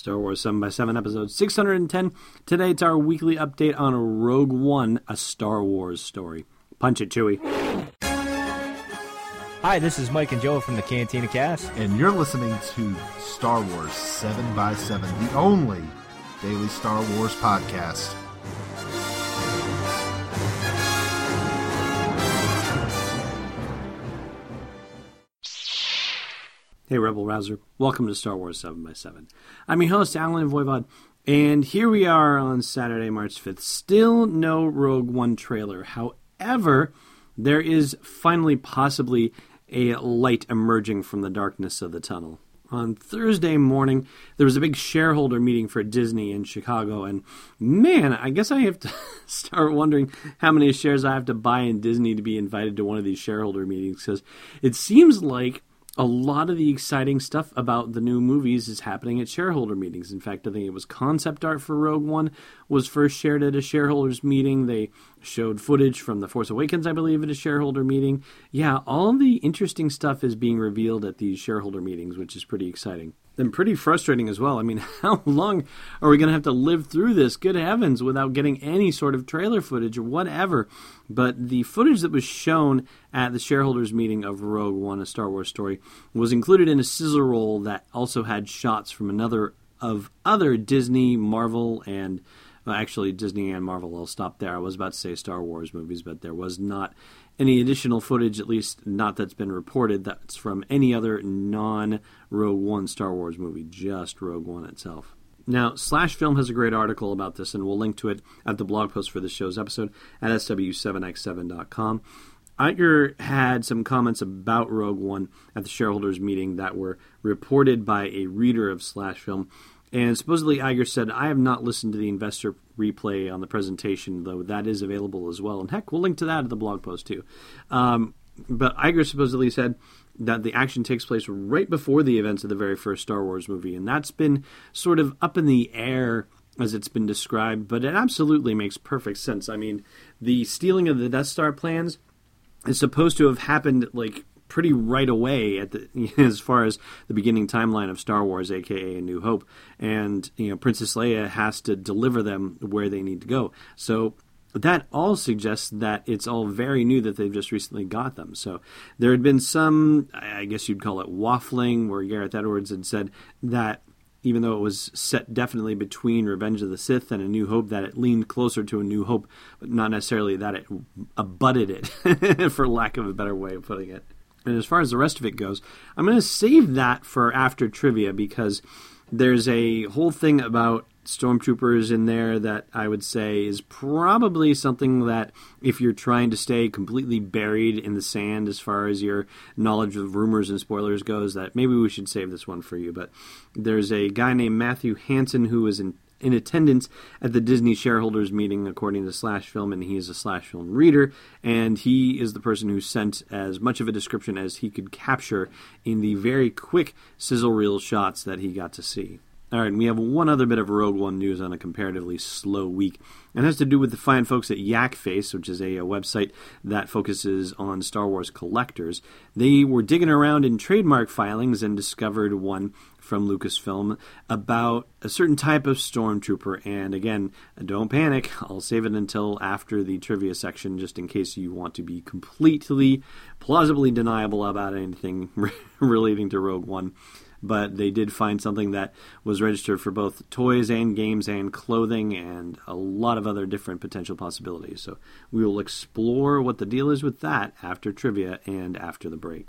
Star Wars 7 by 7 episode 610. Today it's our weekly update on Rogue One, a Star Wars story. Punch it, Chewie. Hi, this is Mike and Joe from the Cantina Cast. And you're listening to Star Wars 7 by 7 the only daily Star Wars podcast. Hey, Rebel Rouser. Welcome to Star Wars 7 by 7 I'm your host, Allen Voivod, and here we are on Saturday, March 5th. Still no Rogue One trailer. However, there is finally possibly a light emerging from the darkness of the tunnel. On Thursday morning, there was a big shareholder meeting for Disney in Chicago, and man, I guess I have to start wondering how many shares I have to buy in Disney to be invited to one of these shareholder meetings because it seems like a lot of the exciting stuff about the new movies is happening at shareholder meetings. In fact, I think it was concept art for Rogue One was first shared at a shareholders meeting. They showed footage from The Force Awakens, I believe, at a shareholder meeting. Yeah, all the interesting stuff is being revealed at these shareholder meetings, which is pretty exciting and pretty frustrating as well. I mean, how long are we going to have to live through this? Good heavens, without getting any sort of trailer footage or whatever. But the footage that was shown at the shareholders' meeting of Rogue One, a Star Wars story, was included in a sizzle reel that also had shots from another of other Disney, Marvel, and well, actually Disney and Marvel. I'll stop there. I was about to say Star Wars movies, but there was not any additional footage, at least not that's been reported, that's from any other non Rogue One Star Wars movie, just Rogue One itself. Now, Slash Film has a great article about this, and we'll link to it at the blog post for this show's episode at sw7x7.com. Iger had some comments about Rogue One at the shareholders meeting that were reported by a reader of Slash Film and supposedly, Iger said, I have not listened to the investor replay on the presentation, though that is available as well. And heck, we'll link to that in the blog post too. Um, but Iger supposedly said that the action takes place right before the events of the very first Star Wars movie. And that's been sort of up in the air as it's been described, but it absolutely makes perfect sense. I mean, the stealing of the Death Star plans is supposed to have happened like pretty right away at the as far as the beginning timeline of Star Wars, aka A New Hope, and you know Princess Leia has to deliver them where they need to go. So that all suggests that it's all very new that they've just recently got them. So there had been some, I guess you'd call it waffling, where Gareth Edwards had said that even though it was set definitely between Revenge of the Sith and A New Hope, that it leaned closer to A New Hope, but not necessarily that it abutted it, for lack of a better way of putting it. And as far as the rest of it goes, I'm going to save that for after trivia because there's a whole thing about stormtroopers in there that I would say is probably something that if you're trying to stay completely buried in the sand as far as your knowledge of rumors and spoilers goes that maybe we should save this one for you. But there's a guy named Matthew Hansen who is in in attendance at the Disney shareholders meeting, according to Slash Film, and he is a Slash Film reader, and he is the person who sent as much of a description as he could capture in the very quick sizzle reel shots that he got to see. All right, and we have one other bit of Rogue One news on a comparatively slow week, and it has to do with the fine folks at Yakface, which is a, a, website that focuses on Star Wars collectors. They were digging around in trademark filings and discovered one from Lucasfilm about a certain type of stormtrooper. And again, don't panic. I'll save it until after the trivia section, just in case you want to be completely, plausibly deniable about anything relating to Rogue One but they did find something that was registered for both toys and games and clothing and a lot of other different potential possibilities. So we will explore what the deal is with that after trivia and after the break.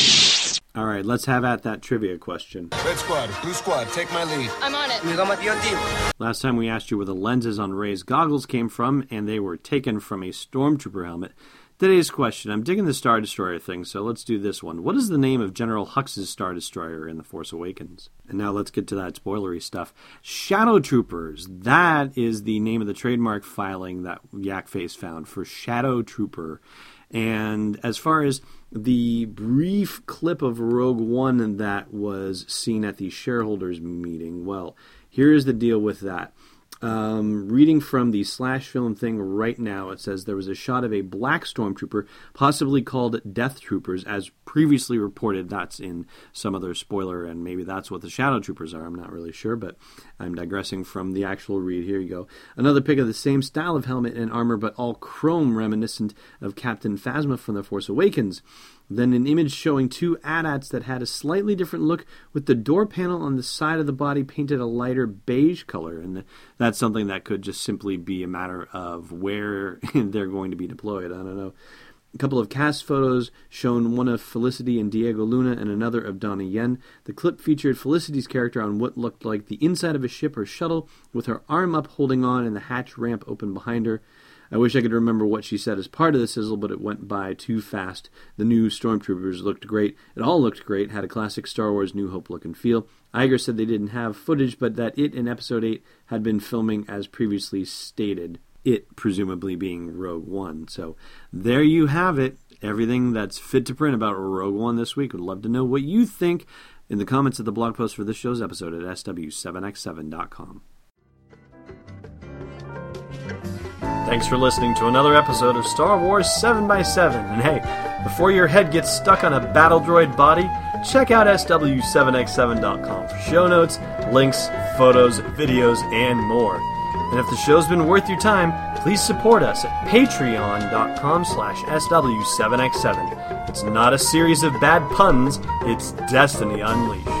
All right, let's have at that trivia question. Red squad, blue squad, take my lead. I'm on it. Last time we asked you where the lenses on Rey's goggles came from, and they were taken from a stormtrooper helmet. Today's question. I'm digging the Star Destroyer thing, so let's do this one. What is the name of General Hux's Star Destroyer in The Force Awakens? And now let's get to that spoilery stuff. Shadow Troopers. That is the name of the trademark filing that Yakface found for Shadow Trooper. And as far as the brief clip of Rogue One that was seen at the shareholders meeting, well, here's the deal with that. Um, reading from the slash film thing right now, it says there was a shot of a black stormtrooper, possibly called Death Troopers, as previously reported. That's in some other spoiler, and maybe that's what the Shadow Troopers are. I'm not really sure, but I'm digressing from the actual read. Here you go. Another pic of the same style of helmet and armor, but all chrome, reminiscent of Captain Phasma from The Force Awakens. Then an image showing two AT-ATs that had a slightly different look with the door panel on the side of the body painted a lighter beige color. And that's something that could just simply be a matter of where they're going to be deployed. I don't know. A couple of cast photos shown one of Felicity and Diego Luna and another of Donnie Yen. The clip featured Felicity's character on what looked like the inside of a ship or shuttle with her arm up holding on and the hatch ramp open behind her. I wish I could remember what she said as part of the sizzle, but it went by too fast. The new Stormtroopers looked great. It all looked great, had a classic Star Wars New Hope look and feel. Iger said they didn't have footage, but that it and Episode 8 had been filming as previously stated. It presumably being Rogue One. So there you have it. Everything that's fit to print about Rogue One this week. Would love to know what you think in the comments of the blog post for this show's episode at sw7x7.com. Thanks for listening to another episode of Star Wars 7x7. And hey, before your head gets stuck on a battle droid body, check out SW7x7.com for show notes, links, photos, videos, and more. And if the show's been worth your time, please support us at patreon.com slash SW7x7. It's not a series of bad puns, it's Destiny Unleashed.